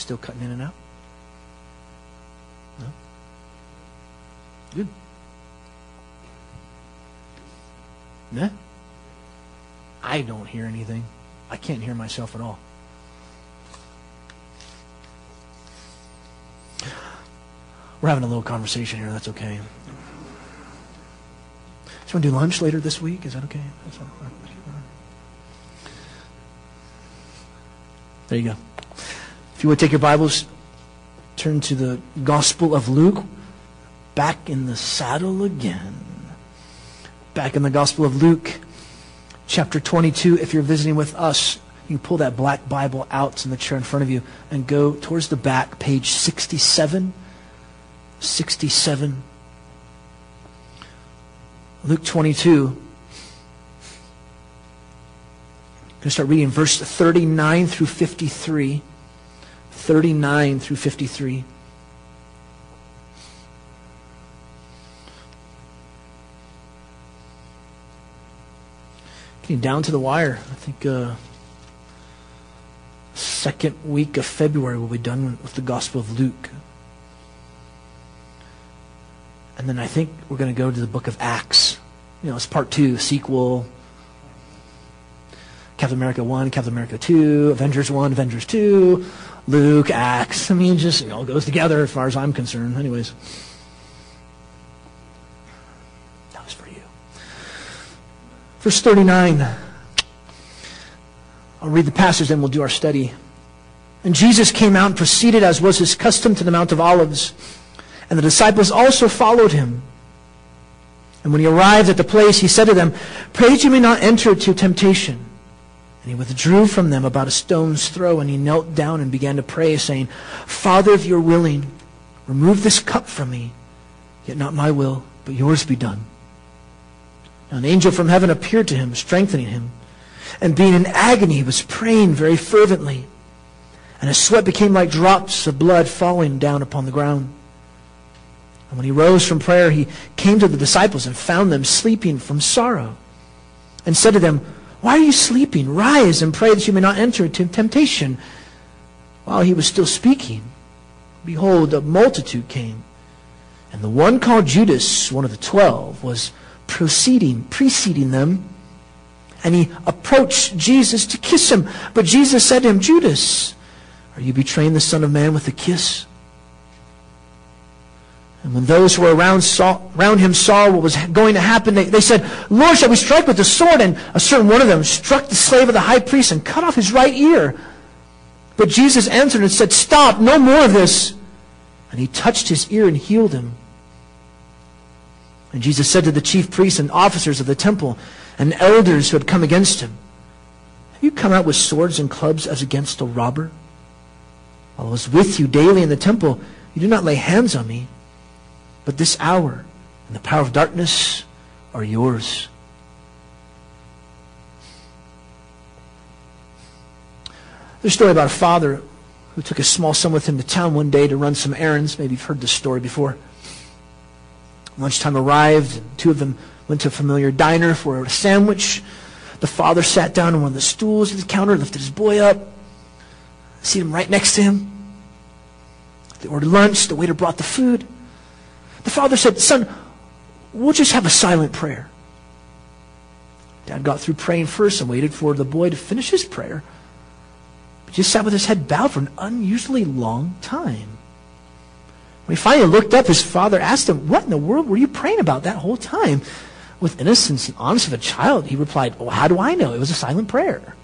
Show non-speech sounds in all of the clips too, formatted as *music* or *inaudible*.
you still cutting in and out? No? Good. Nah? I don't hear anything. I can't hear myself at all. We're having a little conversation here. That's okay. So, want to do lunch later this week? Is that okay? There you go. If you would take your Bibles, turn to the Gospel of Luke. Back in the saddle again. Back in the Gospel of Luke, chapter 22. If you're visiting with us, you pull that black Bible out in the chair in front of you and go towards the back, page 67. 67. Luke 22. I'm going to start reading verse 39 through 53. 39 through 53. Getting down to the wire. I think uh, second week of February we'll be done with the Gospel of Luke. And then I think we're going to go to the book of Acts. You know, it's part two, sequel. Captain America 1, Captain America 2, Avengers 1, Avengers 2, Luke, Acts. I mean, just, it all goes together as far as I'm concerned. Anyways. That was for you. Verse 39. I'll read the passage, then we'll do our study. And Jesus came out and proceeded, as was his custom, to the Mount of Olives. And the disciples also followed him. And when he arrived at the place, he said to them, Pray that you may not enter into temptation. And he withdrew from them about a stone's throw, and he knelt down and began to pray, saying, Father, if you're willing, remove this cup from me. Yet not my will, but yours be done. Now an angel from heaven appeared to him, strengthening him. And being in agony, he was praying very fervently. And his sweat became like drops of blood falling down upon the ground. And when he rose from prayer, he came to the disciples and found them sleeping from sorrow. And said to them, Why are you sleeping? Rise and pray that you may not enter into temptation. While he was still speaking, behold, a multitude came. And the one called Judas, one of the twelve, was proceeding, preceding them. And he approached Jesus to kiss him. But Jesus said to him, Judas, are you betraying the Son of Man with a kiss? And when those who were around, saw, around him saw what was going to happen, they, they said, Lord, shall we strike with the sword? And a certain one of them struck the slave of the high priest and cut off his right ear. But Jesus answered and said, Stop, no more of this. And he touched his ear and healed him. And Jesus said to the chief priests and officers of the temple and elders who had come against him, Have you come out with swords and clubs as against a robber? While I was with you daily in the temple, you did not lay hands on me. But this hour and the power of darkness are yours. There's a story about a father who took a small son with him to town one day to run some errands. Maybe you've heard this story before. Lunchtime arrived, and two of them went to a familiar diner for a sandwich. The father sat down on one of the stools at the counter, lifted his boy up, seated him right next to him. They ordered lunch. The waiter brought the food. The father said, Son, we'll just have a silent prayer. Dad got through praying first and waited for the boy to finish his prayer. But just sat with his head bowed for an unusually long time. When he finally looked up, his father asked him, What in the world were you praying about that whole time? With innocence and honesty of a child, he replied, Well, how do I know? It was a silent prayer.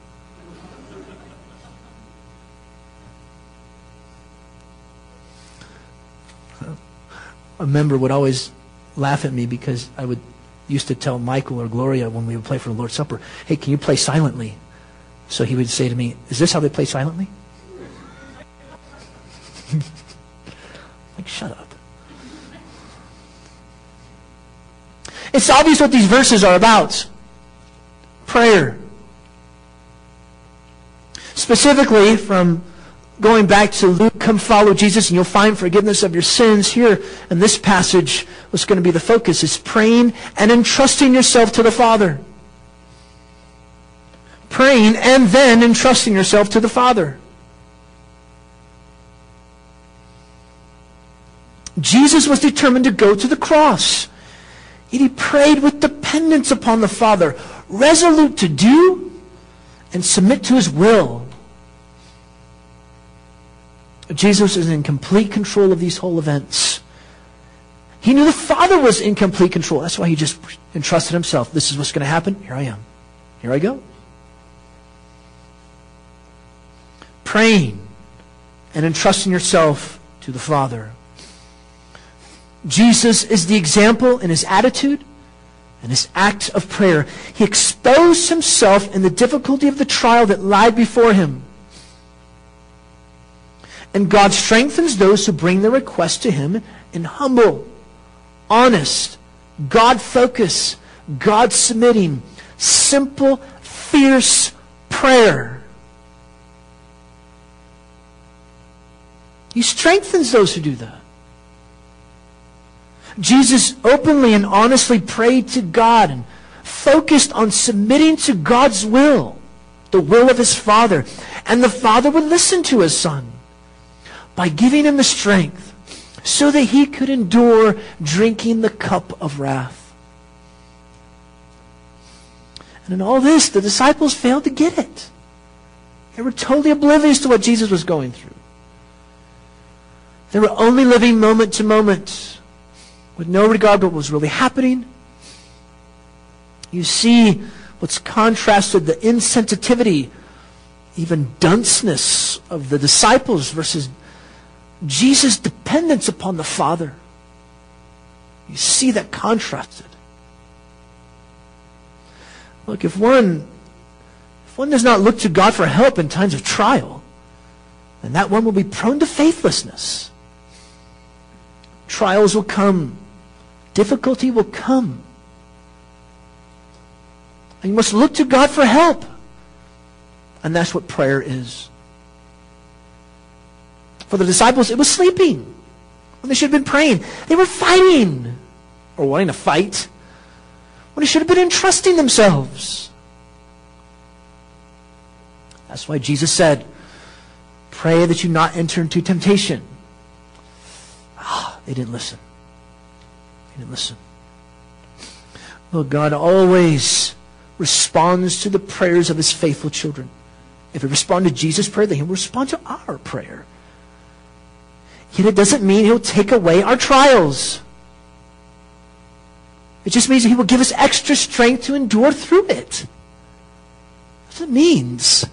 A member would always laugh at me because I would used to tell Michael or Gloria when we would play for the Lord's Supper, hey, can you play silently? So he would say to me, is this how they play silently? *laughs* like, shut up. It's obvious what these verses are about. Prayer. Specifically from going back to Luke, come follow Jesus and you'll find forgiveness of your sins. Here in this passage, what's going to be the focus is praying and entrusting yourself to the Father. Praying and then entrusting yourself to the Father. Jesus was determined to go to the cross. Yet he prayed with dependence upon the Father, resolute to do and submit to his will. Jesus is in complete control of these whole events. He knew the Father was in complete control. That's why he just entrusted himself. This is what's going to happen. Here I am. Here I go. Praying and entrusting yourself to the Father. Jesus is the example in his attitude and his act of prayer. He exposed himself in the difficulty of the trial that lied before him. And God strengthens those who bring their request to him in humble, honest, God focus, God submitting, simple, fierce prayer. He strengthens those who do that. Jesus openly and honestly prayed to God and focused on submitting to God's will, the will of his Father. And the Father would listen to his Son by giving him the strength so that he could endure drinking the cup of wrath. And in all this, the disciples failed to get it. They were totally oblivious to what Jesus was going through. They were only living moment to moment with no regard to what was really happening. You see what's contrasted the insensitivity, even dunceness of the disciples versus Jesus' dependence upon the Father. You see that contrasted. Look, if one if one does not look to God for help in times of trial, then that one will be prone to faithlessness. Trials will come. Difficulty will come. And you must look to God for help. And that's what prayer is. For the disciples, it was sleeping when they should have been praying. They were fighting or wanting to fight when they should have been entrusting themselves. That's why Jesus said, Pray that you not enter into temptation. Ah, they didn't listen. They didn't listen. Well, God always responds to the prayers of his faithful children. If he responds to Jesus' prayer, then he will respond to our prayer. Yet it doesn't mean he'll take away our trials. It just means that he will give us extra strength to endure through it. That's what it means.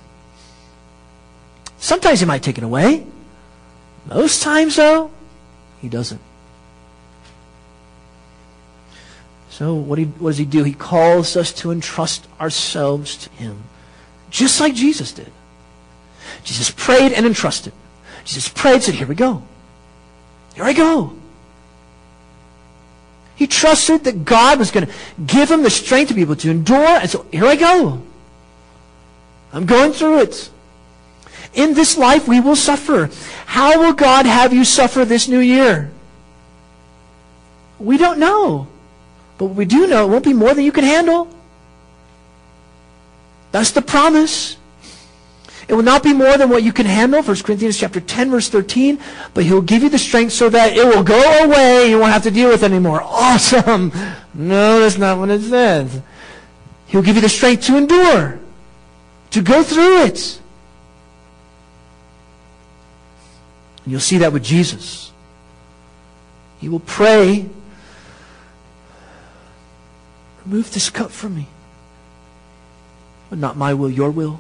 Sometimes he might take it away. Most times, though, he doesn't. So what, he, what does he do? He calls us to entrust ourselves to him, just like Jesus did. Jesus prayed and entrusted. Jesus prayed and said, here we go. Here I go. He trusted that God was going to give him the strength to be able to endure, and so here I go. I'm going through it. In this life, we will suffer. How will God have you suffer this new year? We don't know. But we do know it won't be more than you can handle. That's the promise. It will not be more than what you can handle, 1 Corinthians chapter 10, verse 13, but he'll give you the strength so that it will go away you won't have to deal with it anymore. *laughs* Awesome. No, that's not what it says. He'll give you the strength to endure, to go through it. And You'll see that with Jesus. He will pray Remove this cup from me. But not my will, your will.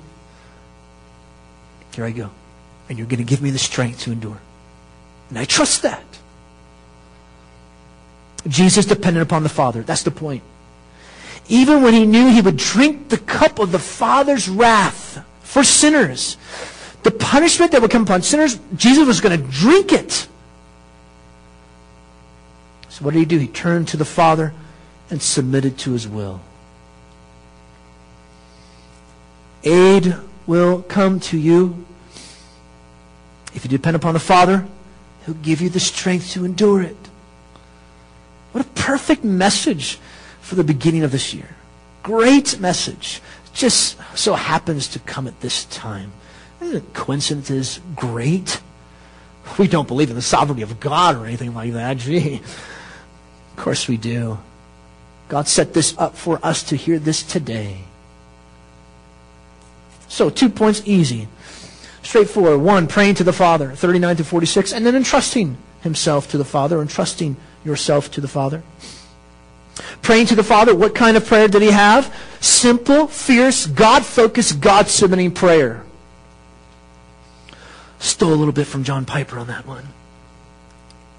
Here I go. And you're going to give me the strength to endure. And I trust that. Jesus depended upon the Father. That's the point. Even when he knew he would drink the cup of the Father's wrath for sinners, the punishment that would come upon sinners, Jesus was going to drink it. So what did he do? He turned to the Father and submitted to his will. Aid will come to you. If you depend upon the Father, He'll give you the strength to endure it. What a perfect message for the beginning of this year. Great message. Just so happens to come at this time. Isn't it coincidences great? we don't believe in the sovereignty of God or anything like that. Gee. Of course we do. God set this up for us to hear this today. So, two points easy. Straightforward. One, praying to the Father, 39 to 46, and then entrusting himself to the Father, entrusting yourself to the Father. Praying to the Father, what kind of prayer did he have? Simple, fierce, God focused, God submitting prayer. Stole a little bit from John Piper on that one.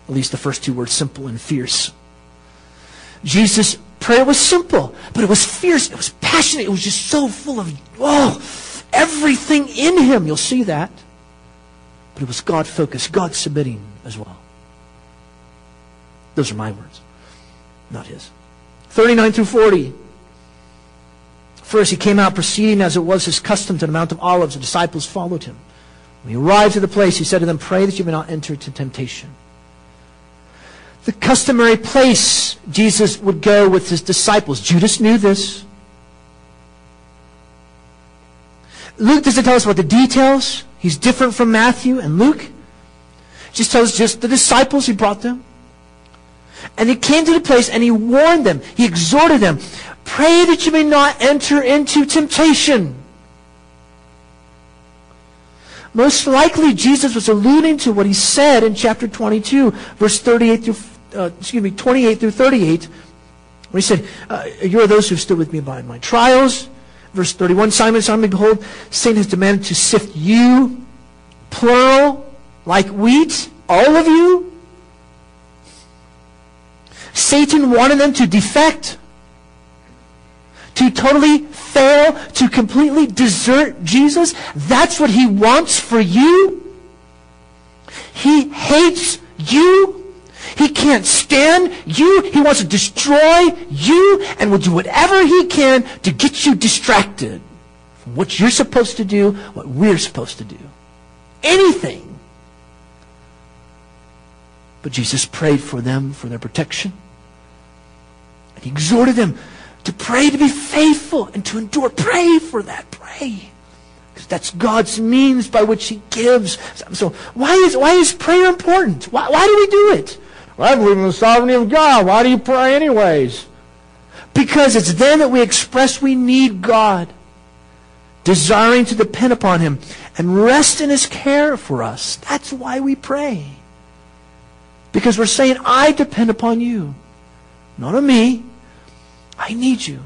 At least the first two words, simple and fierce. Jesus' prayer was simple, but it was fierce. It was passionate. It was just so full of, oh, everything in him. You'll see that. But it was God focused, God submitting as well. Those are my words, not his. 39 through 40. First, he came out proceeding as it was his custom to the Mount of Olives. The disciples followed him. When he arrived at the place, he said to them, Pray that you may not enter into temptation. The customary place Jesus would go with his disciples. Judas knew this. Luke doesn't tell us about the details. He's different from Matthew and Luke. Just tells us just the disciples he brought them. And he came to the place and he warned them. He exhorted them. Pray that you may not enter into temptation. Most likely, Jesus was alluding to what he said in chapter 22, verse 38 through, uh, excuse me, 28 through 38, where he said, uh, You are those who have stood with me by my trials. Verse 31, Simon, Simon, behold, Satan has demanded to sift you, plural, like wheat, all of you. Satan wanted them to defect, to totally fail, to completely desert Jesus. That's what he wants for you. He hates you. He can't stand you. He wants to destroy you and will do whatever he can to get you distracted from what you're supposed to do, what we're supposed to do. Anything. But Jesus prayed for them for their protection. And he exhorted them to pray to be faithful and to endure. Pray for that. Pray. Because that's God's means by which he gives. So why is, why is prayer important? Why, why do we do it? Well, I believe in the sovereignty of God. Why do you pray anyways? Because it's then that we express we need God, desiring to depend upon Him and rest in His care for us. That's why we pray. Because we're saying, I depend upon you, not on me. I need you.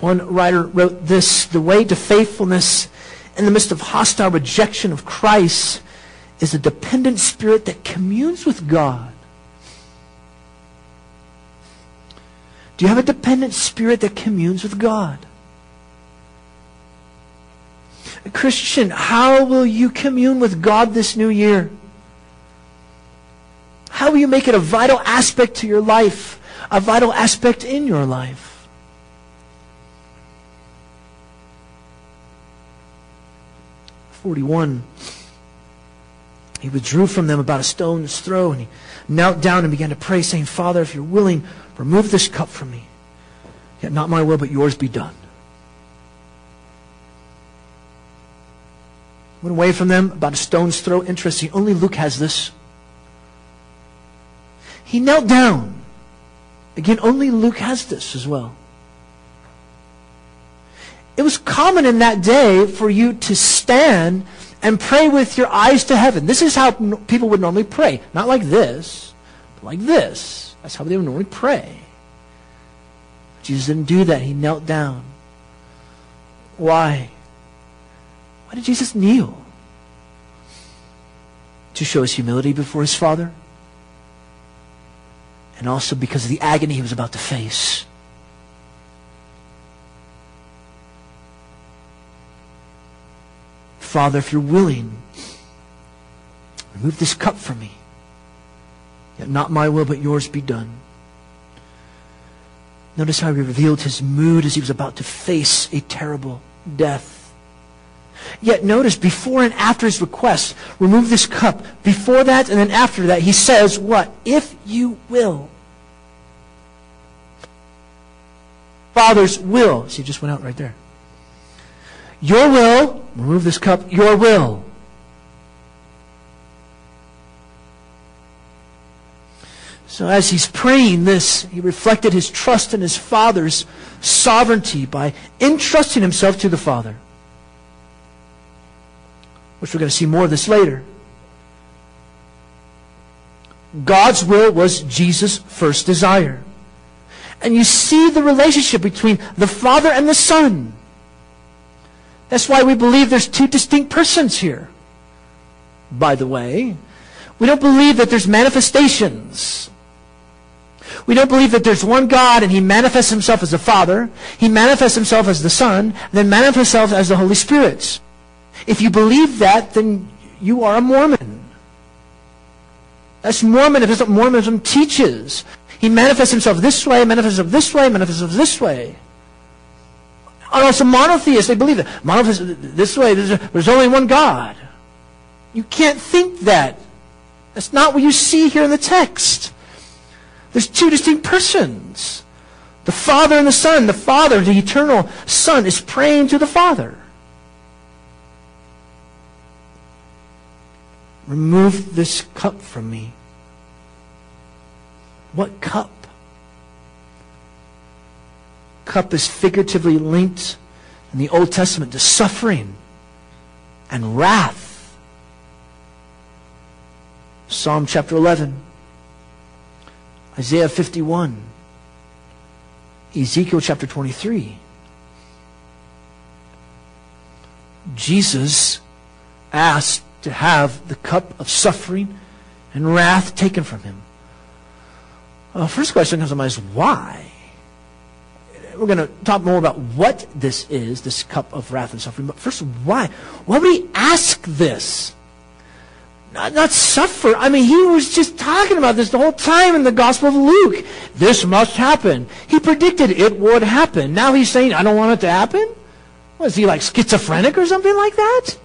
One writer wrote this The way to faithfulness in the midst of hostile rejection of Christ is a dependent spirit that communes with God. Do you have a dependent spirit that communes with God? Christian, how will you commune with God this new year? How will you make it a vital aspect to your life, a vital aspect in your life? Forty-one. He withdrew from them about a stone's throw, and he knelt down and began to pray, saying, Father, if you're willing, remove this cup from me. Yet not my will, but yours be done. Went away from them about a stone's throw. Interesting. Only Luke has this. He knelt down. Again, only Luke has this as well. It was common in that day for you to stand and pray with your eyes to heaven. This is how people would normally pray. Not like this, but like this. That's how they would normally pray. Jesus didn't do that. He knelt down. Why? Why did Jesus kneel? To show his humility before his Father? And also because of the agony he was about to face. Father, if you're willing, remove this cup from me. Yet not my will, but yours be done. Notice how he revealed his mood as he was about to face a terrible death. Yet notice before and after his request, remove this cup. Before that and then after that, he says what? If you will. Father's will. See, just went out right there. Your will, remove this cup, your will. So as he's praying this, he reflected his trust in his Father's sovereignty by entrusting himself to the Father. Which we're going to see more of this later. God's will was Jesus' first desire. And you see the relationship between the Father and the Son. That's why we believe there's two distinct persons here. By the way, we don't believe that there's manifestations. We don't believe that there's one God and He manifests Himself as the Father, He manifests Himself as the Son, then manifests Himself as the Holy Spirit. If you believe that, then you are a Mormon. That's Mormonism. That's what Mormonism teaches. He manifests himself this way, manifests himself this way, manifests himself this way. Also monotheists, they believe that. Monotheists, this way, there's only one God. You can't think that. That's not what you see here in the text. There's two distinct persons. The Father and the Son. The Father, the eternal Son, is praying to the Father. Remove this cup from me. What cup? Cup is figuratively linked in the Old Testament to suffering and wrath. Psalm chapter 11, Isaiah 51, Ezekiel chapter 23. Jesus asked to have the cup of suffering and wrath taken from him. Well, first question comes to mind is why? We're going to talk more about what this is, this cup of wrath and suffering. But first, why? Why would he ask this? Not, not suffer. I mean, he was just talking about this the whole time in the Gospel of Luke. This must happen. He predicted it would happen. Now he's saying, I don't want it to happen? Was he like schizophrenic or something like that?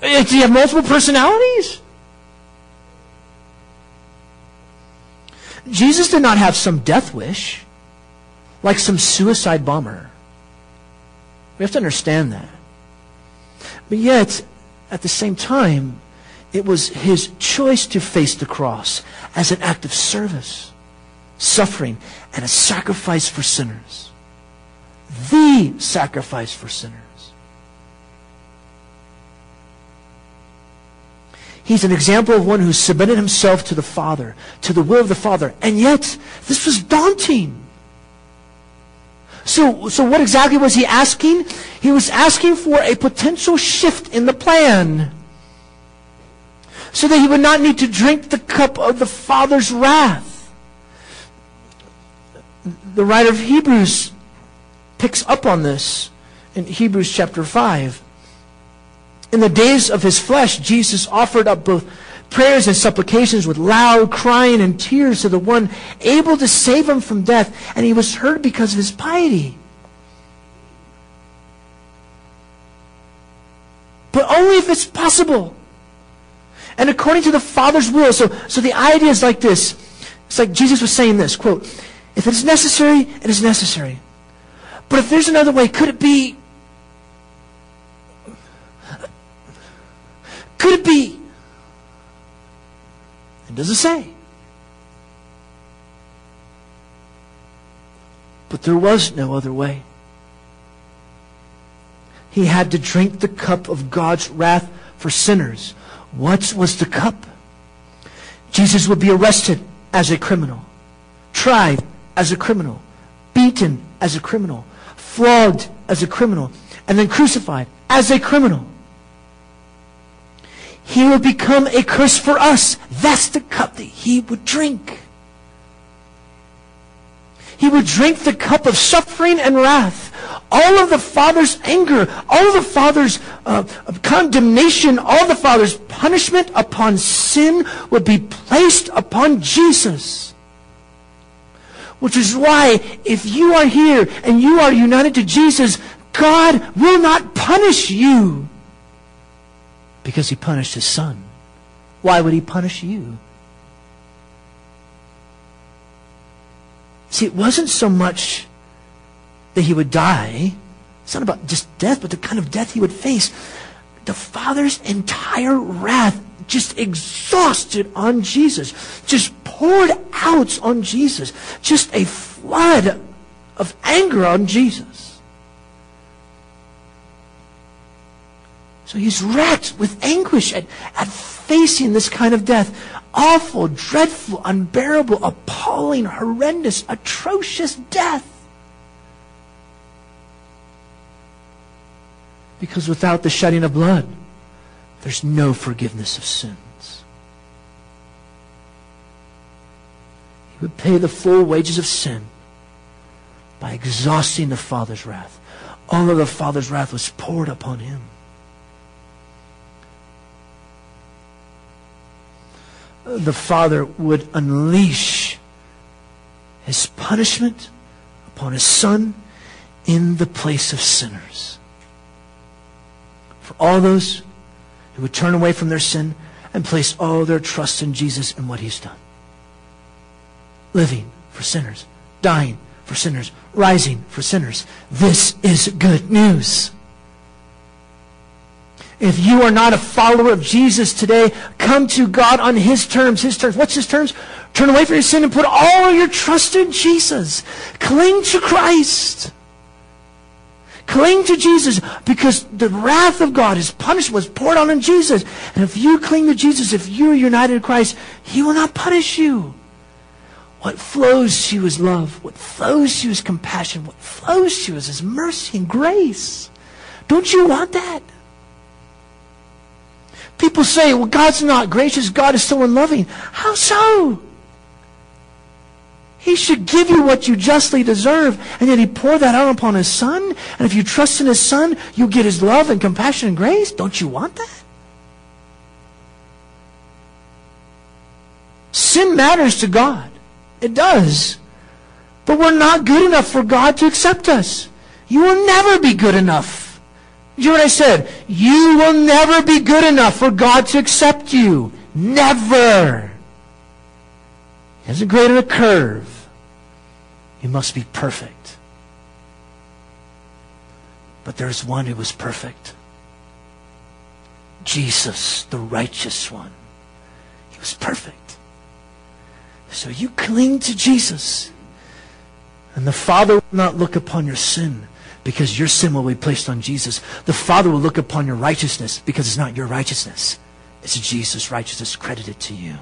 Does he have multiple personalities? Jesus did not have some death wish, like some suicide bomber. We have to understand that. But yet, at the same time, it was his choice to face the cross as an act of service, suffering, and a sacrifice for sinners. The sacrifice for sinners. He's an example of one who submitted himself to the Father, to the will of the Father. And yet, this was daunting. So, so what exactly was he asking? He was asking for a potential shift in the plan. So that he would not need to drink the cup of the Father's wrath. The writer of Hebrews picks up on this in Hebrews chapter 5. In the days of his flesh, Jesus offered up both prayers and supplications with loud crying and tears to the one able to save him from death, and he was heard because of his piety. But only if it's possible. And according to the Father's will. So, so the idea is like this. It's like Jesus was saying this, quote, if it's necessary, it is necessary. But if there's another way, could it be could it be? It doesn't say. But there was no other way. He had to drink the cup of God's wrath for sinners. What was the cup? Jesus would be arrested as a criminal, tried as a criminal, beaten as a criminal, flogged as a criminal, and then crucified as a criminal. He would become a curse for us. That's the cup that he would drink. He would drink the cup of suffering and wrath. All of the Father's anger, all of the Father's uh, condemnation, all the Father's punishment upon sin would be placed upon Jesus. Which is why, if you are here and you are united to Jesus, God will not punish you. Because he punished his son. Why would he punish you? See, it wasn't so much that he would die. It's not about just death, but the kind of death he would face. The Father's entire wrath just exhausted on Jesus, just poured out on Jesus. Just a flood of anger on Jesus. So he's racked with anguish at, at facing this kind of death. Awful, dreadful, unbearable, appalling, horrendous, atrocious death. Because without the shedding of blood, there's no forgiveness of sins. He would pay the full wages of sin by exhausting the Father's wrath. All of the Father's wrath was poured upon him. The Father would unleash his punishment upon his Son in the place of sinners. For all those who would turn away from their sin and place all their trust in Jesus and what he's done. Living for sinners, dying for sinners, rising for sinners. This is good news. If you are not a follower of Jesus today, come to God on His terms. His terms. What's His terms? Turn away from your sin and put all your trust in Jesus. Cling to Christ. Cling to Jesus because the wrath of God, His punishment was poured on in Jesus. And if you cling to Jesus, if you're united to Christ, He will not punish you. What flows to you is love. What flows to you is compassion. What flows to you is His mercy and grace. Don't you want that? People say, well, God's not gracious. God is so unloving. How so? He should give you what you justly deserve, and yet He poured that out upon His Son. And if you trust in His Son, you'll get His love and compassion and grace. Don't you want that? Sin matters to God. It does. But we're not good enough for God to accept us. You will never be good enough. You hear what I said? You will never be good enough for God to accept you. Never. He hasn't curve. You must be perfect. But there's one who was perfect. Jesus, the righteous one. He was perfect. So you cling to Jesus. And the Father will not look upon your sin because your sin will be placed on Jesus. The Father will look upon your righteousness because it's not your righteousness. It's Jesus' righteousness credited to you.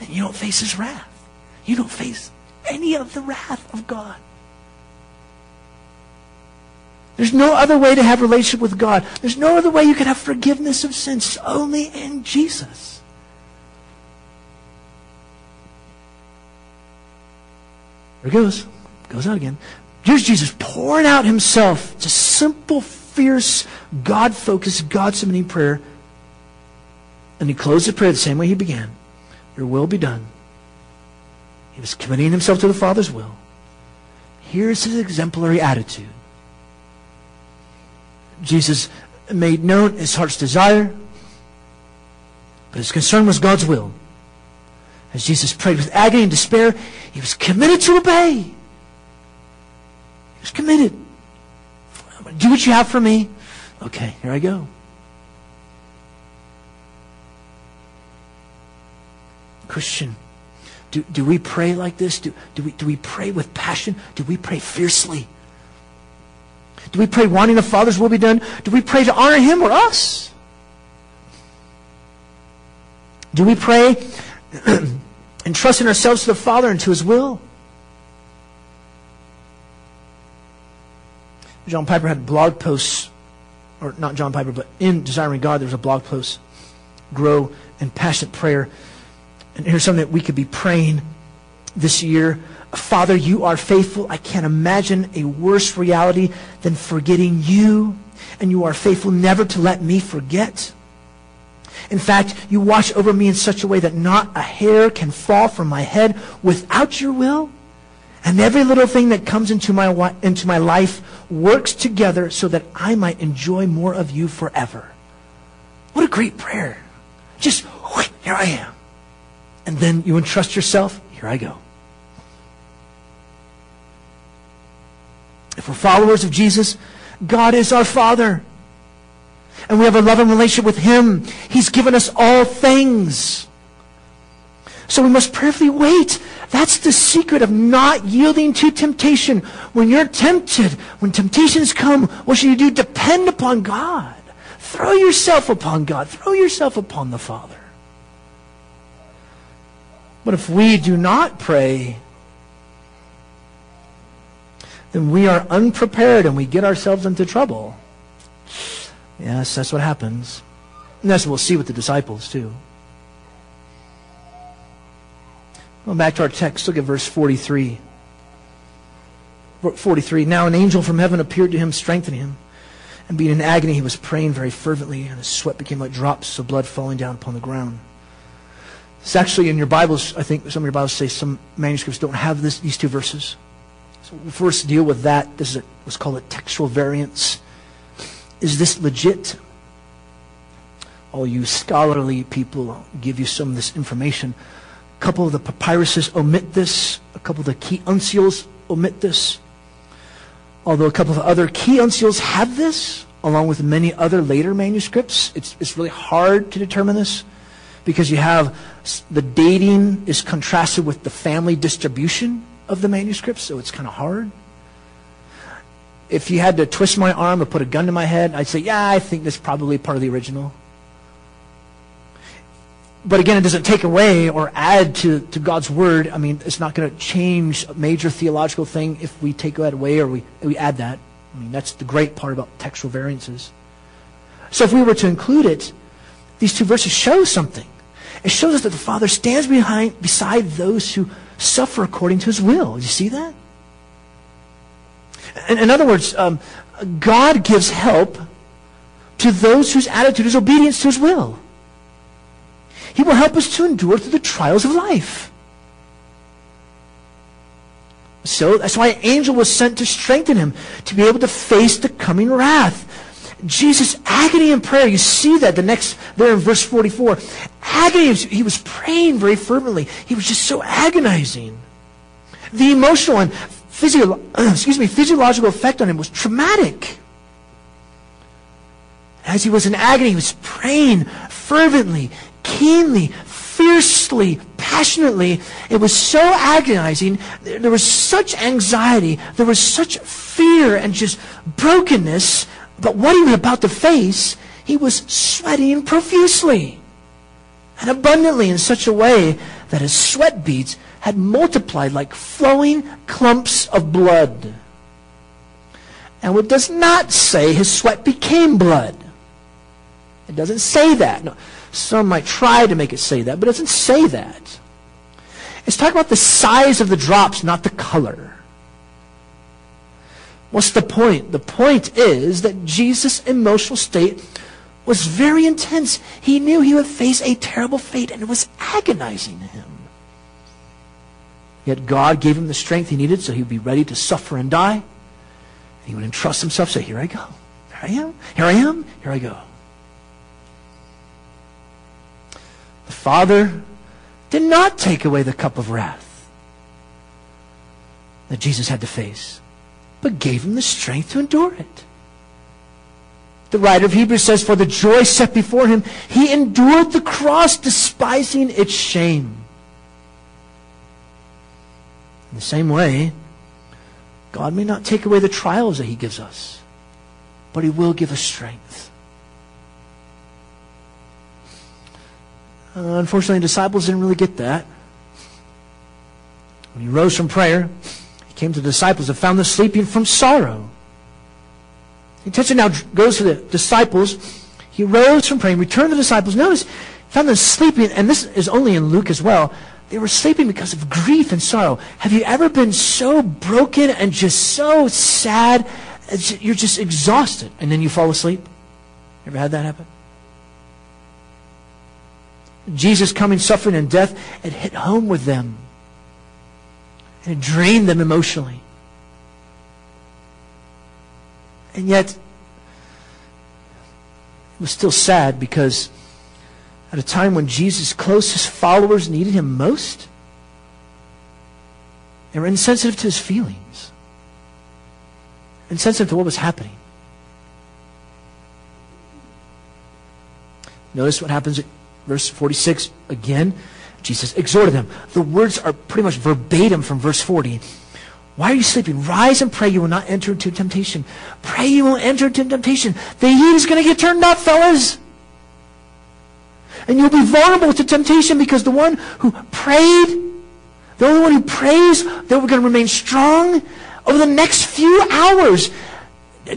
And you don't face his wrath. You don't face any of the wrath of God. There's no other way to have relationship with God. There's no other way you can have forgiveness of sins. Only in Jesus. There it goes. Goes out again. Here's Jesus pouring out himself. It's a simple, fierce, God-focused, God-submitting prayer. And he closed the prayer the same way he began. Your will be done. He was committing himself to the Father's will. Here's his exemplary attitude. Jesus made known his heart's desire, but his concern was God's will. As Jesus prayed with agony and despair, he was committed to obey. He was committed. Do what you have for me. Okay, here I go. Christian, do, do we pray like this? Do, do, we, do we pray with passion? Do we pray fiercely? Do we pray wanting the Father's will be done? Do we pray to honor Him or us? Do we pray *clears throat* and entrusting ourselves to the Father and to His will? John Piper had blog posts, or not John Piper, but in Desiring God, there was a blog post, Grow in Passionate Prayer. And here's something that we could be praying this year. Father, you are faithful. I can't imagine a worse reality than forgetting you. And you are faithful never to let me forget. In fact, you watch over me in such a way that not a hair can fall from my head without your will. And every little thing that comes into my, into my life works together so that I might enjoy more of you forever. What a great prayer. Just, here I am. And then you entrust yourself, here I go. If we're followers of Jesus, God is our Father. And we have a loving relationship with Him. He's given us all things. So we must prayerfully wait. That's the secret of not yielding to temptation. When you're tempted, when temptations come, what should you do? Depend upon God. Throw yourself upon God. Throw yourself upon the Father. But if we do not pray, then we are unprepared and we get ourselves into trouble. Yes, that's what happens. And that's what we'll see with the disciples, too. Going back to our text, look at verse 43. 43. Now an angel from heaven appeared to him, strengthening him. And being in agony, he was praying very fervently, and his sweat became like drops of blood falling down upon the ground. It's actually in your Bibles, I think some of your Bibles say some manuscripts don't have this, these two verses. So we'll first deal with that. This is a, what's called a textual variance. Is this legit? All you scholarly people give you some of this information. A couple of the papyruses omit this. A couple of the key uncials omit this. Although a couple of other key uncials have this, along with many other later manuscripts, it's, it's really hard to determine this because you have the dating is contrasted with the family distribution of the manuscripts, so it's kind of hard. If you had to twist my arm or put a gun to my head, I'd say, yeah, I think that's probably part of the original. But again, it doesn't take away or add to, to God's word. I mean, it's not going to change a major theological thing if we take that away or we, we add that. I mean, that's the great part about textual variances. So if we were to include it, these two verses show something. It shows us that the Father stands behind, beside those who suffer according to his will. Do you see that? In, in other words, um, God gives help to those whose attitude is obedience to his will. He will help us to endure through the trials of life. So that's why an angel was sent to strengthen him, to be able to face the coming wrath. Jesus' agony in prayer, you see that the next, there in verse 44. Agony, he was praying very fervently. He was just so agonizing. The emotional and physio, *clears throat* excuse me, physiological effect on him was traumatic. As he was in agony, he was praying fervently, keenly, fiercely, passionately. It was so agonizing. There was such anxiety. There was such fear and just brokenness but what he was about to face, he was sweating profusely and abundantly in such a way that his sweat beads had multiplied like flowing clumps of blood. And it does not say his sweat became blood. It doesn't say that. No, some might try to make it say that, but it doesn't say that. It's talking about the size of the drops, not the color. What's the point? The point is that Jesus' emotional state was very intense. He knew he would face a terrible fate, and it was agonizing to him. Yet God gave him the strength he needed so he would be ready to suffer and die. He would entrust himself, say, Here I go. Here I am. Here I am. Here I go. The Father did not take away the cup of wrath that Jesus had to face but gave him the strength to endure it. The writer of Hebrews says, For the joy set before him, he endured the cross, despising its shame. In the same way, God may not take away the trials that he gives us, but he will give us strength. Uh, unfortunately, the disciples didn't really get that. When he rose from prayer, he came to the disciples and found them sleeping from sorrow. The attention now goes to the disciples. He rose from praying, returned to the disciples. Notice, found them sleeping, and this is only in Luke as well. They were sleeping because of grief and sorrow. Have you ever been so broken and just so sad? You're just exhausted, and then you fall asleep? Ever had that happen? Jesus coming, suffering, and death, it hit home with them. And it drained them emotionally. And yet, it was still sad because at a time when Jesus' closest followers needed him most, they were insensitive to his feelings, insensitive to what was happening. Notice what happens verse 46 again. Jesus exhorted them. The words are pretty much verbatim from verse 40. Why are you sleeping? Rise and pray you will not enter into temptation. Pray you won't enter into temptation. The heat is going to get turned up, fellas. And you'll be vulnerable to temptation because the one who prayed, the only one who prays that we're going to remain strong over the next few hours.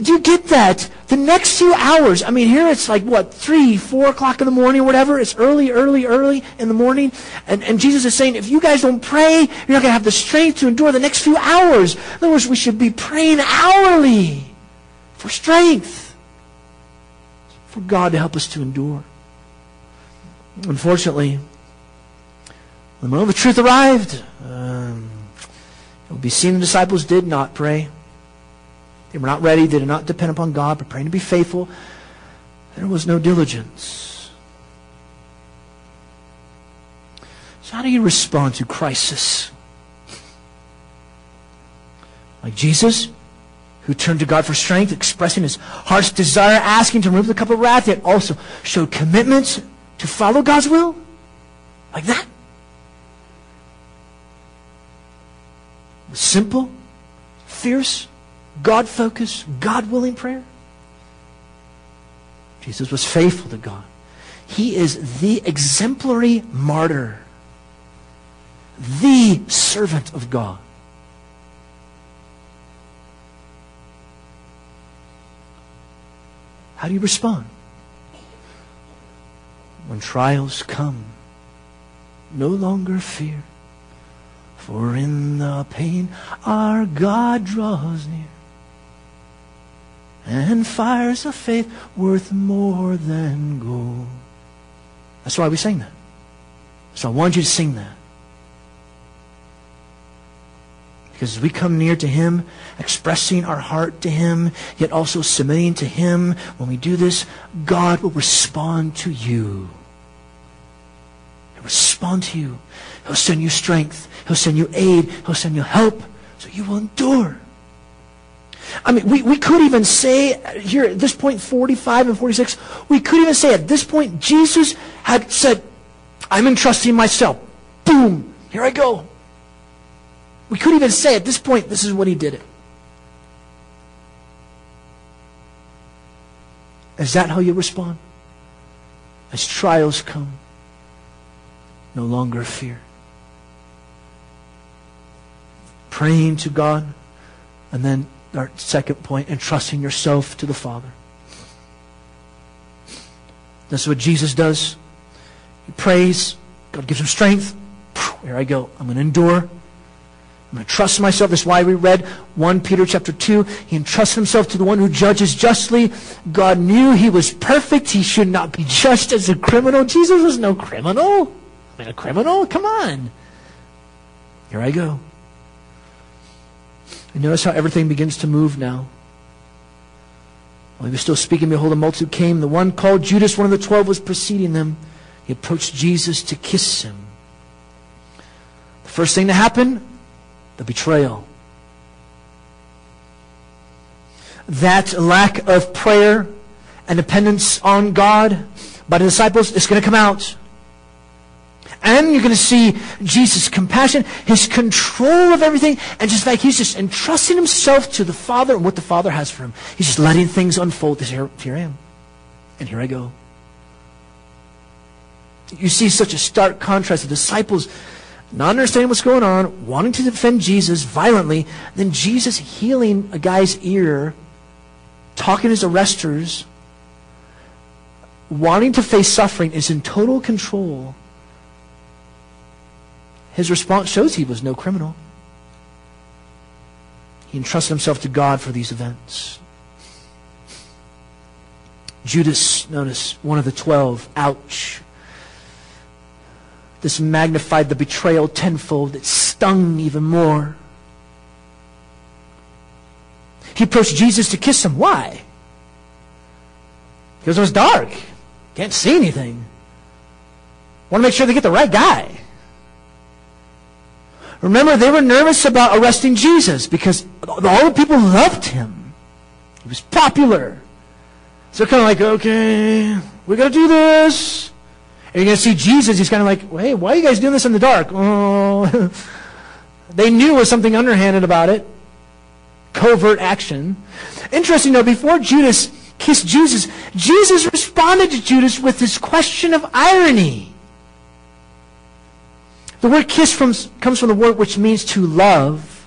Do you get that? The next few hours, I mean, here it's like, what, 3, 4 o'clock in the morning or whatever. It's early, early, early in the morning. And, and Jesus is saying, if you guys don't pray, you're not going to have the strength to endure the next few hours. In other words, we should be praying hourly for strength, for God to help us to endure. Unfortunately, the moment the truth arrived, um, it will be seen the disciples did not pray. They were not ready. They did not depend upon God, but praying to be faithful. There was no diligence. So how do you respond to crisis? Like Jesus, who turned to God for strength, expressing his heart's desire, asking to remove the cup of wrath, yet also showed commitment to follow God's will? Like that? Simple, fierce, God focused, God willing prayer? Jesus was faithful to God. He is the exemplary martyr, the servant of God. How do you respond? When trials come, no longer fear, for in the pain our God draws near and fires of faith worth more than gold. That's why we sing that. So I want you to sing that. Because as we come near to Him, expressing our heart to Him, yet also submitting to Him, when we do this, God will respond to you. He'll respond to you. He'll send you strength. He'll send you aid. He'll send you help. So you will endure. I mean, we, we could even say here at this point, 45 and 46, we could even say at this point, Jesus had said, I'm entrusting myself. Boom, here I go. We could even say at this point, this is what he did it. Is that how you respond? As trials come, no longer fear. Praying to God, and then our second point, entrusting yourself to the Father. That's what Jesus does. He prays. God gives him strength. Here I go. I'm going to endure. I'm going to trust myself. That's why we read 1 Peter chapter 2. He entrusts himself to the one who judges justly. God knew he was perfect. He should not be judged as a criminal. Jesus was no criminal. I mean, a criminal? Come on. Here I go. And notice how everything begins to move now. While he was still speaking, behold, a multitude came. The one called Judas, one of the twelve, was preceding them. He approached Jesus to kiss him. The first thing to happen, the betrayal. That lack of prayer and dependence on God by the disciples is going to come out. And you're going to see Jesus' compassion, his control of everything, and just like he's just entrusting himself to the Father and what the Father has for him. He's just letting things unfold. Here, here I am. And here I go. You see such a stark contrast. The disciples not understanding what's going on, wanting to defend Jesus violently, then Jesus healing a guy's ear, talking to his arresters, wanting to face suffering, is in total control his response shows he was no criminal. He entrusted himself to God for these events. Judas, notice, one of the twelve, ouch. This magnified the betrayal tenfold. It stung even more. He approached Jesus to kiss him. Why? Because it was dark. Can't see anything. Want to make sure they get the right guy. Remember, they were nervous about arresting Jesus because all the people loved him. He was popular. So kind of like, okay, we got to do this. And you're going to see Jesus, he's kind of like, hey, why are you guys doing this in the dark? Oh. *laughs* they knew there was something underhanded about it. Covert action. Interesting though, before Judas kissed Jesus, Jesus responded to Judas with this question of irony. The word kiss from, comes from the word which means to love.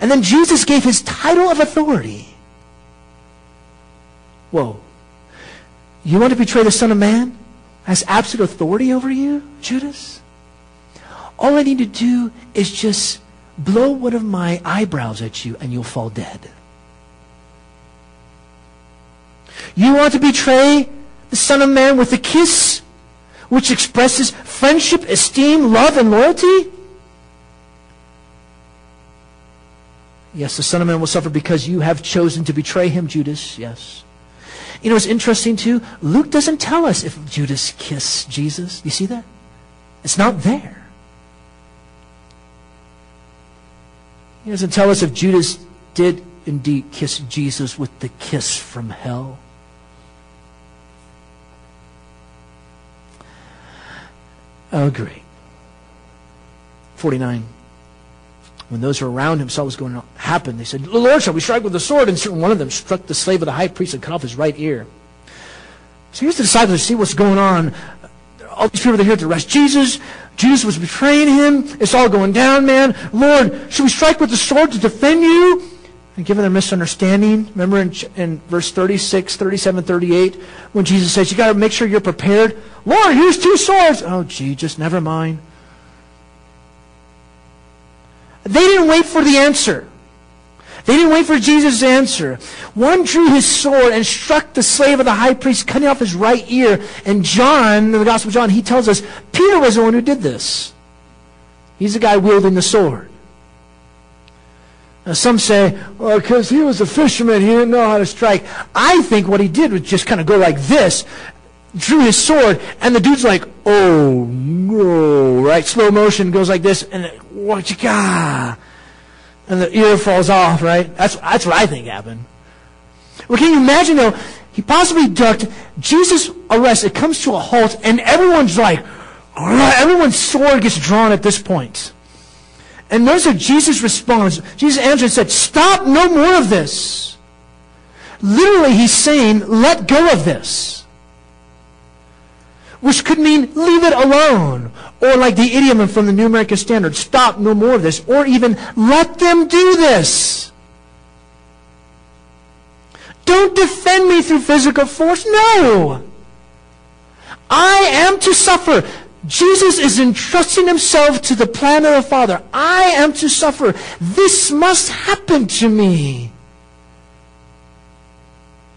And then Jesus gave his title of authority. Whoa. You want to betray the Son of Man? Has absolute authority over you, Judas? All I need to do is just blow one of my eyebrows at you and you'll fall dead. You want to betray the Son of Man with a kiss, which expresses friendship, esteem, love, and loyalty? Yes, the Son of Man will suffer because you have chosen to betray him, Judas. Yes. You know, it's interesting too. Luke doesn't tell us if Judas kissed Jesus. You see that? It's not there. He doesn't tell us if Judas did indeed kiss Jesus with the kiss from hell. Great. 49. When those who were around him saw what was going on happen, they said, Lord, shall we strike with the sword? And certain one of them struck the slave of the high priest and cut off his right ear. So here's the disciples to see what's going on. All these people are here to arrest Jesus. Jesus was betraying him. It's all going down, man. Lord, should we strike with the sword to defend you? And given their misunderstanding, remember in, in verse 36, 37, 38, when Jesus says, you got to make sure you're prepared. Lord, here's two swords. Oh, gee, just never mind. They didn't wait for the answer. They didn't wait for Jesus' answer. One drew his sword and struck the slave of the high priest, cutting off his right ear. And John, in the Gospel of John, he tells us Peter was the one who did this. He's the guy wielding the sword. Now, some say, oh, because he was a fisherman, he didn't know how to strike. I think what he did was just kind of go like this, drew his sword, and the dude's like, oh, no, right? Slow motion goes like this, and got? And the ear falls off, right? That's, that's what I think happened. Well, can you imagine, though, he possibly ducked, Jesus arrests, it comes to a halt, and everyone's like, everyone's sword gets drawn at this point. And notice how Jesus responds. Jesus answered and said, Stop no more of this. Literally, he's saying, Let go of this. Which could mean leave it alone. Or like the idiom from the New American Standard, stop no more of this. Or even let them do this. Don't defend me through physical force. No. I am to suffer. Jesus is entrusting himself to the plan of the Father. I am to suffer. This must happen to me.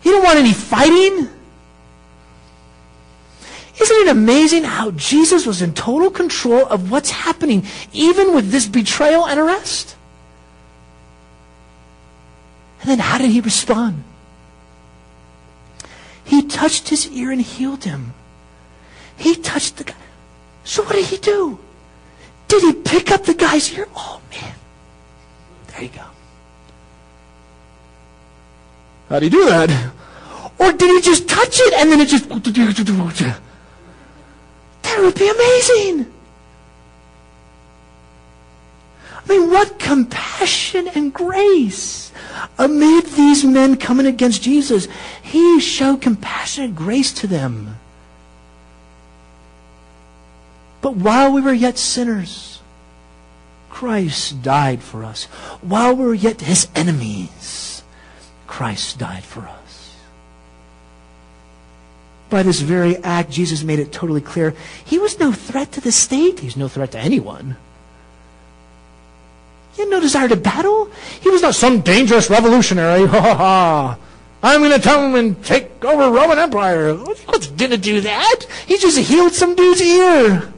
He don't want any fighting. Isn't it amazing how Jesus was in total control of what's happening, even with this betrayal and arrest? And then how did he respond? He touched his ear and healed him. He touched the guy. So what did he do? Did he pick up the guy's ear? Oh, man. There you go. How'd he do that? Or did he just touch it and then it just... That would be amazing. I mean, what compassion and grace amid these men coming against Jesus. He showed compassion and grace to them. But while we were yet sinners, Christ died for us. While we were yet his enemies, Christ died for us. By this very act, Jesus made it totally clear he was no threat to the state. He was no threat to anyone. He had no desire to battle. He was not some dangerous revolutionary. *laughs* Ha ha ha. I'm going to come and take over Roman Empire. What's going to do that? He just healed some dude's ear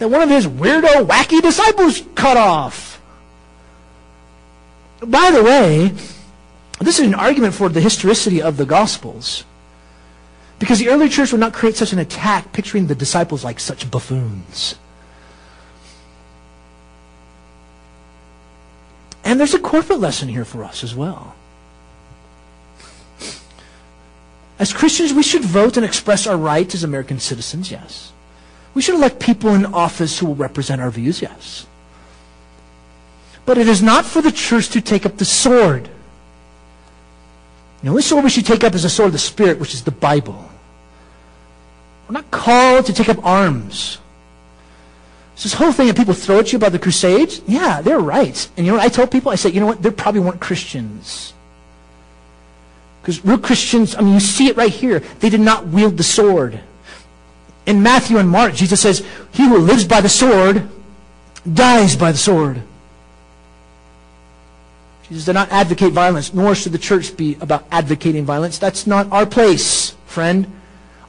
that one of his weirdo, wacky disciples cut off. By the way, this is an argument for the historicity of the Gospels. Because the early church would not create such an attack picturing the disciples like such buffoons. And there's a corporate lesson here for us as well. As Christians, we should vote and express our rights as American citizens, yes. We should elect people in office who will represent our views, yes. But it is not for the church to take up the sword. The only sword we should take up is the sword of the Spirit, which is the Bible. We're not called to take up arms. It's this whole thing that people throw at you about the Crusades, yeah, they're right. And you know what I tell people? I say, you know what? They probably weren't Christians. Because real Christians, I mean, you see it right here. They did not wield the sword. In Matthew and Mark, Jesus says, He who lives by the sword dies by the sword. Jesus did not advocate violence, nor should the church be about advocating violence. That's not our place, friend.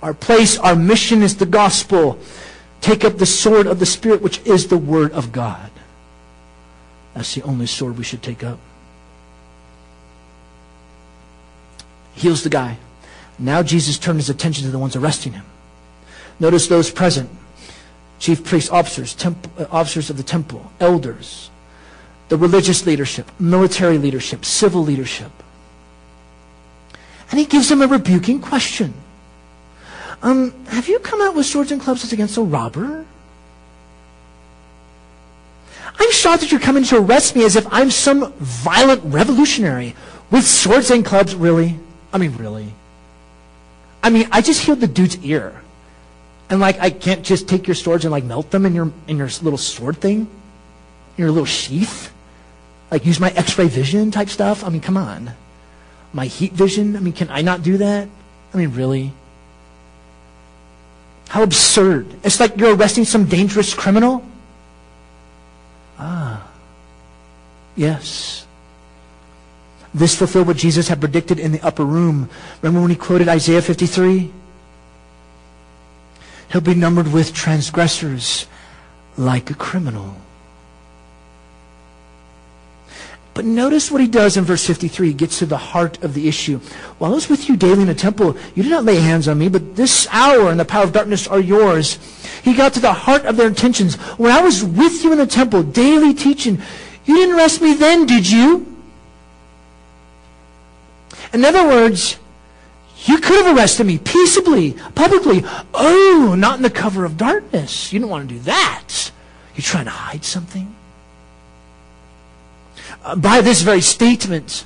Our place, our mission is the gospel. Take up the sword of the Spirit, which is the Word of God. That's the only sword we should take up. Heals the guy. Now Jesus turned his attention to the ones arresting him. Notice those present chief priests, officers, uh, officers of the temple, elders, the religious leadership, military leadership, civil leadership. And he gives them a rebuking question. Um, have you come out with swords and clubs against a robber? I'm shocked that you're coming to arrest me as if I'm some violent revolutionary with swords and clubs, really? I mean, really? I mean, I just healed the dude's ear. And like, I can't just take your swords and like melt them in your, in your little sword thing? In your little sheath? Like use my x-ray vision type stuff? I mean, come on. My heat vision? I mean, can I not do that? I mean, really? How absurd. It's like you're arresting some dangerous criminal. Ah. Yes. This fulfilled what Jesus had predicted in the upper room. Remember when he quoted Isaiah 53? He'll be numbered with transgressors like a criminal. But notice what he does in verse 53. He gets to the heart of the issue. While I was with you daily in the temple, you did not lay hands on me, but this hour and the power of darkness are yours. He got to the heart of their intentions. When I was with you in the temple, daily teaching, you didn't arrest me then, did you? In other words, you could have arrested me peaceably, publicly. Oh, not in the cover of darkness. You don't want to do that. You're trying to hide something? Uh, by this very statement,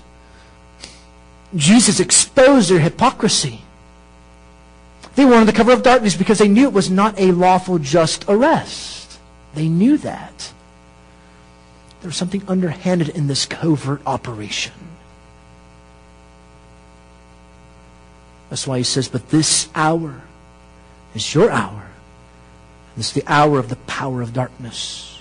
Jesus exposed their hypocrisy. They wanted the cover of darkness because they knew it was not a lawful, just arrest. They knew that. There was something underhanded in this covert operation. That's why he says, But this hour is your hour. Is the hour of the power of darkness.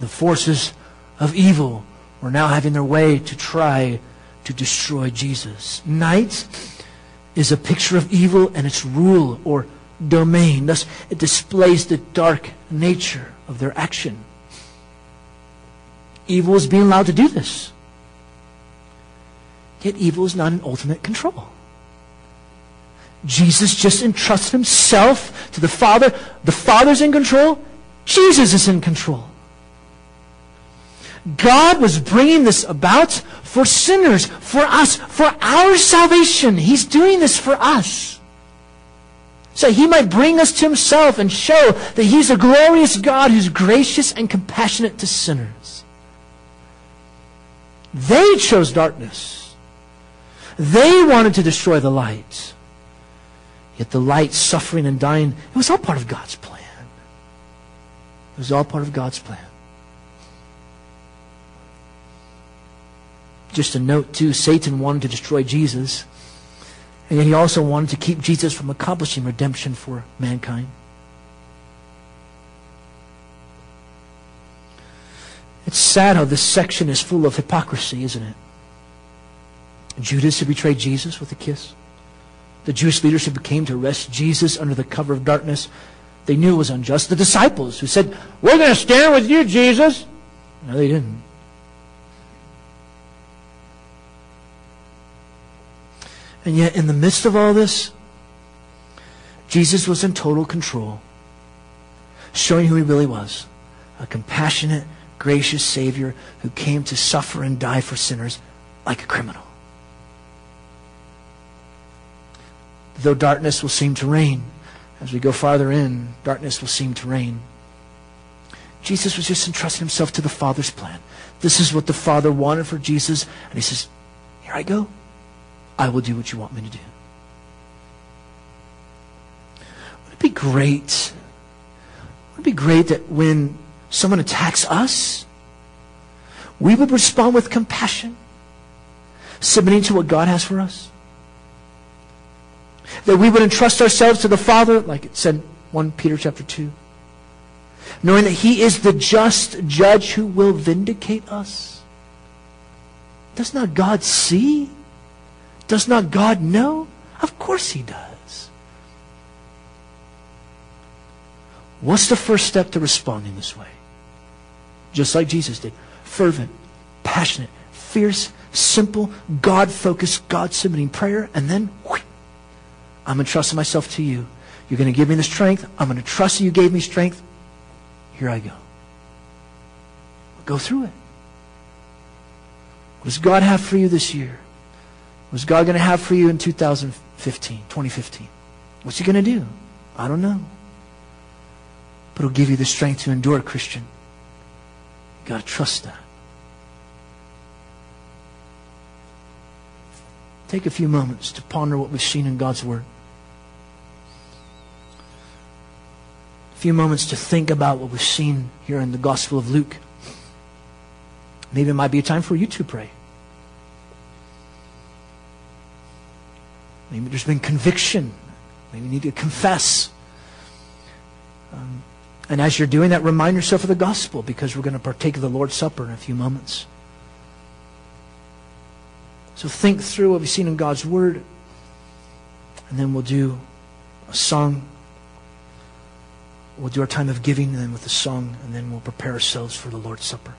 The forces of evil were now having their way to try to destroy Jesus. Night is a picture of evil and its rule or domain. Thus, it displays the dark nature of their action. Evil is being allowed to do this. Yet evil is not in ultimate control. Jesus just entrusted himself to the Father. The Father's in control. Jesus is in control. God was bringing this about for sinners, for us, for our salvation. He's doing this for us. So he might bring us to himself and show that he's a glorious God who's gracious and compassionate to sinners. They chose darkness. They wanted to destroy the light. Yet the light suffering and dying, it was all part of God's plan. It was all part of God's plan. Just a note, too, Satan wanted to destroy Jesus. And yet he also wanted to keep Jesus from accomplishing redemption for mankind. It's sad how this section is full of hypocrisy, isn't it? Judas who betrayed Jesus with a kiss. The Jewish leadership who came to arrest Jesus under the cover of darkness. They knew it was unjust. The disciples who said, We're going to stand with you, Jesus. No, they didn't. And yet, in the midst of all this, Jesus was in total control, showing who he really was a compassionate, gracious Savior who came to suffer and die for sinners like a criminal. Though darkness will seem to reign. As we go farther in, darkness will seem to reign. Jesus was just entrusting himself to the Father's plan. This is what the Father wanted for Jesus. And he says, Here I go. I will do what you want me to do. Would it be great? Would it be great that when someone attacks us, we would respond with compassion, submitting to what God has for us? That we would entrust ourselves to the Father, like it said 1 Peter chapter 2 knowing that He is the just judge who will vindicate us? Does not God see? Does not God know? Of course He does. What's the first step to responding this way? Just like Jesus did. Fervent, passionate, fierce, simple, God-focused, God-submitting prayer, and then whoosh, I'm entrusting myself to you. You're going to give me the strength. I'm going to trust you gave me strength. Here I go. Go through it. What does God have for you this year? What is God going to have for you in 2015, 2015? What's He going to do? I don't know. But He'll give you the strength to endure, Christian. you got to trust that. Take a few moments to ponder what we've seen in God's Word. Few moments to think about what we've seen here in the Gospel of Luke. Maybe it might be a time for you to pray. Maybe there's been conviction. Maybe you need to confess. Um, and as you're doing that, remind yourself of the gospel because we're going to partake of the Lord's Supper in a few moments. So think through what we've seen in God's Word, and then we'll do a song We'll do our time of giving and then with the song, and then we'll prepare ourselves for the Lord's Supper.